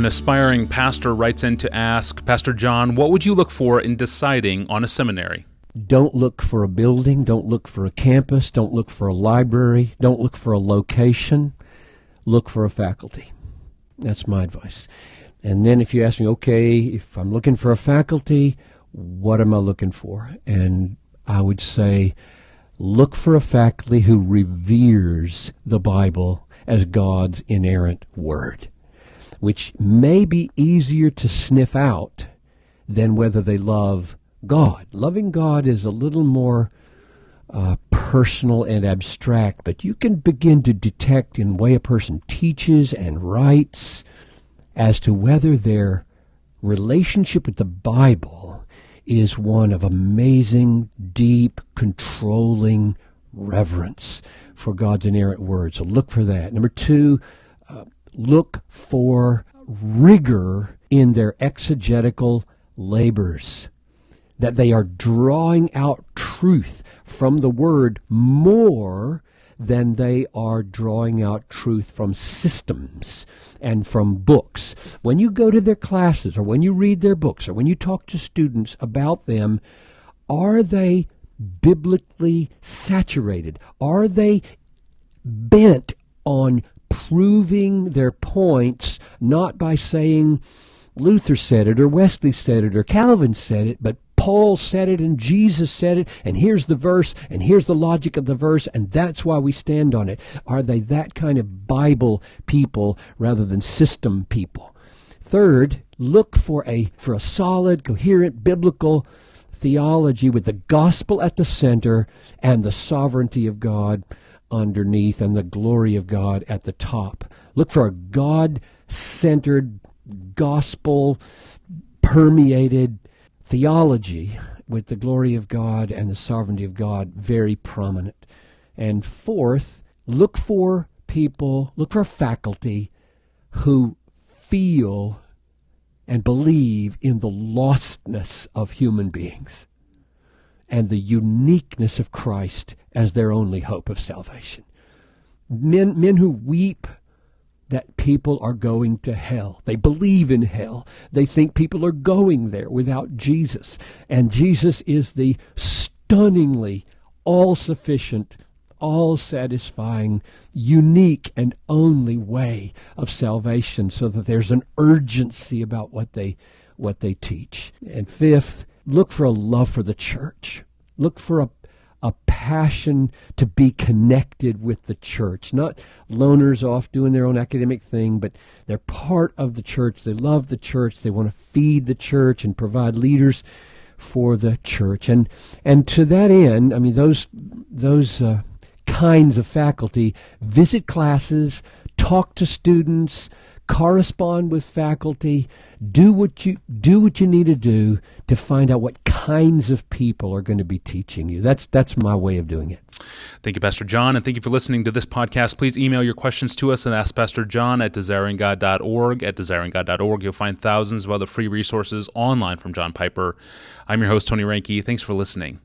An aspiring pastor writes in to ask Pastor John, what would you look for in deciding on a seminary? Don't look for a building, don't look for a campus, don't look for a library, don't look for a location, look for a faculty. That's my advice. And then if you ask me, okay, if I'm looking for a faculty, what am I looking for? And I would say, look for a faculty who reveres the Bible as God's inerrant word which may be easier to sniff out than whether they love God. Loving God is a little more uh, personal and abstract, but you can begin to detect in way a person teaches and writes as to whether their relationship with the Bible is one of amazing, deep, controlling reverence for God's inerrant word. So look for that. Number two, look for rigor in their exegetical labors, that they are drawing out truth from the word more than they are drawing out truth from systems and from books. When you go to their classes or when you read their books or when you talk to students about them, are they biblically saturated? Are they bent on proving their points not by saying Luther said it or Wesley said it or Calvin said it, but Paul said it and Jesus said it, and here's the verse, and here's the logic of the verse, and that's why we stand on it. Are they that kind of Bible people rather than system people? Third, look for a for a solid, coherent biblical theology with the gospel at the center and the sovereignty of God underneath and the glory of God at the top. Look for a God centered, gospel permeated theology with the glory of God and the sovereignty of God very prominent. And fourth, look for people, look for faculty who feel and believe in the lostness of human beings and the uniqueness of Christ as their only hope of salvation. Men, men who weep that people are going to hell. They believe in hell. They think people are going there without Jesus. And Jesus is the stunningly all sufficient, all satisfying, unique, and only way of salvation so that there's an urgency about what they what they teach. And fifth, look for a love for the church. Look for a a passion to be connected with the church, not loners off doing their own academic thing, but they're part of the church. They love the church. They want to feed the church and provide leaders for the church. And and to that end, I mean those those uh, kinds of faculty visit classes, talk to students, correspond with faculty, do what you do what you need to do to find out what kinds of people are going to be teaching you. That's that's my way of doing it. Thank you, Pastor John, and thank you for listening to this podcast. Please email your questions to us and ask Pastor John at desiringgod.org. At desiringgod.org, you'll find thousands of other free resources online from John Piper. I'm your host, Tony Reinke. Thanks for listening.